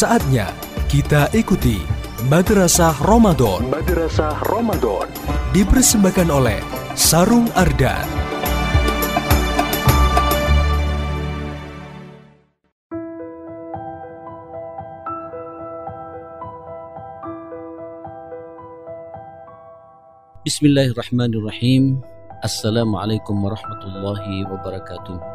Saatnya kita ikuti Madrasah Ramadan. Madrasah Ramadan dipersembahkan oleh Sarung Ardan. Bismillahirrahmanirrahim. Assalamualaikum warahmatullahi wabarakatuh.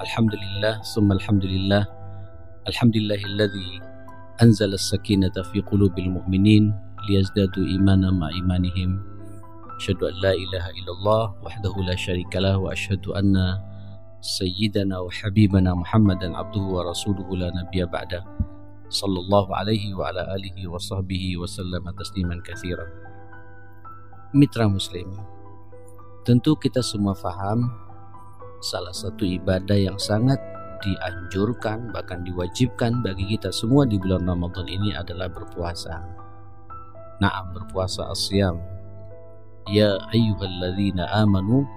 الحمد لله ثم الحمد لله الحمد لله الذي أنزل السكينة في قلوب المؤمنين ليزدادوا إيمانا مع إيمانهم. أشهد أن لا إله إلا الله وحده لا شريك له وأشهد أن سيدنا وحبيبنا محمدا عبده ورسوله لا نبي بعده. صلى الله عليه وعلى آله وصحبه وسلم تسليما كثيرا. مترا مسلم tentu kita semua faham salah satu ibadah yang sangat dianjurkan bahkan diwajibkan bagi kita semua di bulan Ramadan ini adalah berpuasa. Naam berpuasa asyam. Ya ayyuhalladzina amanu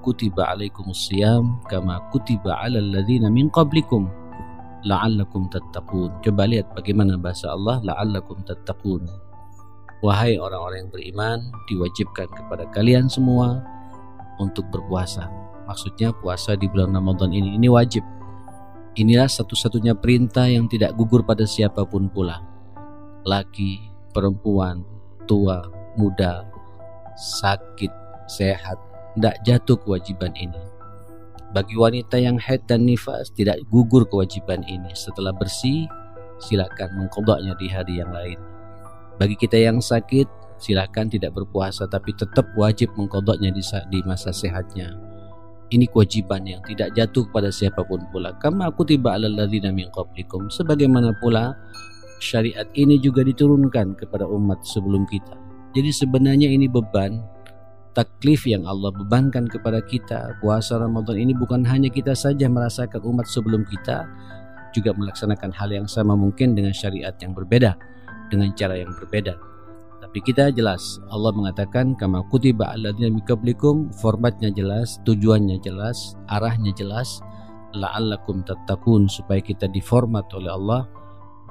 kutiba alaikumusiyam kama kutiba alal ladzina min qablikum la'allakum tattaqun. Coba lihat bagaimana bahasa Allah la'allakum tattaqun. Wahai orang-orang yang beriman, diwajibkan kepada kalian semua untuk berpuasa Maksudnya puasa di bulan Ramadan ini ini wajib. Inilah satu-satunya perintah yang tidak gugur pada siapa pun pula. Laki, perempuan, tua, muda, sakit, sehat, tidak jatuh kewajiban ini. Bagi wanita yang haid dan nifas tidak gugur kewajiban ini. Setelah bersih, silakan mengkodoknya di hari yang lain. Bagi kita yang sakit, silakan tidak berpuasa tapi tetap wajib mengkodoknya di masa sehatnya ini kewajiban yang tidak jatuh kepada siapa pun pula. Kama aku tiba ala ladzina min qablikum. Sebagaimana pula syariat ini juga diturunkan kepada umat sebelum kita. Jadi sebenarnya ini beban taklif yang Allah bebankan kepada kita. Puasa Ramadan ini bukan hanya kita saja merasakan umat sebelum kita juga melaksanakan hal yang sama mungkin dengan syariat yang berbeda, dengan cara yang berbeda. Tapi kita jelas Allah mengatakan kama kutiba alladzina min qablikum formatnya jelas, tujuannya jelas, arahnya jelas la'allakum tattaqun supaya kita diformat oleh Allah,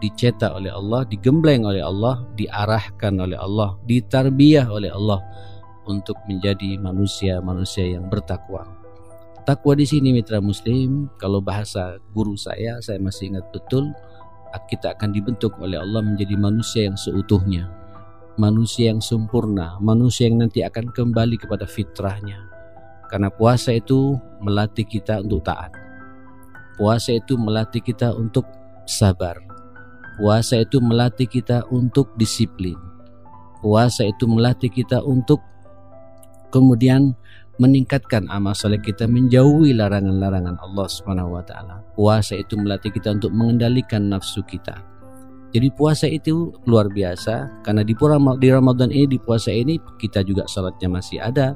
dicetak oleh Allah, digembleng oleh Allah, diarahkan oleh Allah, ditarbiyah oleh Allah untuk menjadi manusia-manusia yang bertakwa. Takwa di sini mitra muslim, kalau bahasa guru saya, saya masih ingat betul, kita akan dibentuk oleh Allah menjadi manusia yang seutuhnya manusia yang sempurna, manusia yang nanti akan kembali kepada fitrahnya. Karena puasa itu melatih kita untuk taat. Puasa itu melatih kita untuk sabar. Puasa itu melatih kita untuk disiplin. Puasa itu melatih kita untuk kemudian meningkatkan amal soleh kita menjauhi larangan-larangan Allah taala. Puasa itu melatih kita untuk mengendalikan nafsu kita jadi puasa itu luar biasa karena di di Ramadan ini di puasa ini kita juga salatnya masih ada.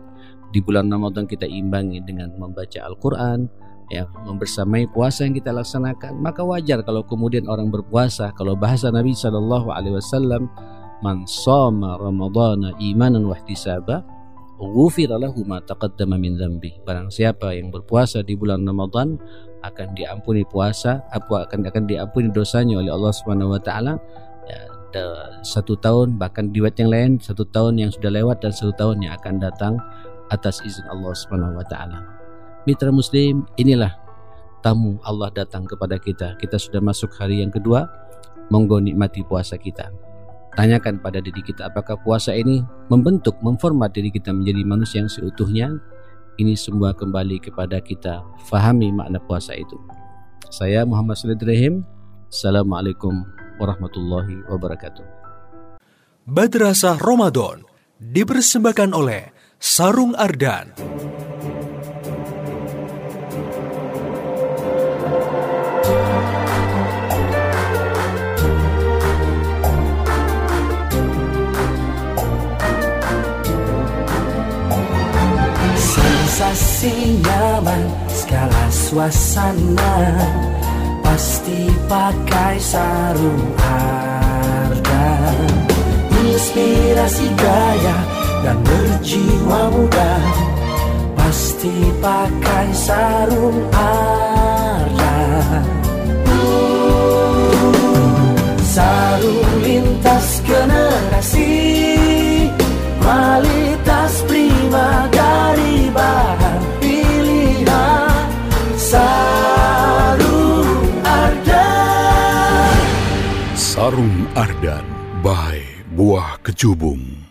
Di bulan Ramadan kita imbangi dengan membaca Al-Qur'an, ya, membersamai puasa yang kita laksanakan. Maka wajar kalau kemudian orang berpuasa kalau bahasa Nabi Shallallahu alaihi wasallam man shoma ramadhana imanan wa ihtisaba ghufira lahu ma taqaddama min dzambi. Barang siapa yang berpuasa di bulan Ramadan akan diampuni puasa apa akan akan diampuni dosanya oleh Allah Subhanahu wa taala ya, satu tahun bahkan di yang lain satu tahun yang sudah lewat dan satu tahun yang akan datang atas izin Allah Subhanahu wa taala. Mitra muslim, inilah tamu Allah datang kepada kita. Kita sudah masuk hari yang kedua. Monggo nikmati puasa kita. Tanyakan pada diri kita apakah puasa ini membentuk, memformat diri kita menjadi manusia yang seutuhnya ini semua kembali kepada kita fahami makna puasa itu. Saya Muhammad Salid Rahim. Assalamualaikum warahmatullahi wabarakatuh. Madrasah Ramadan dipersembahkan oleh Sarung Ardan. Suasana Pasti pakai sarung harga Inspirasi gaya dan berjiwa muda Pasti pakai sarung ardan Sarung lintas generasi Sarung Ardan by Buah Kecubung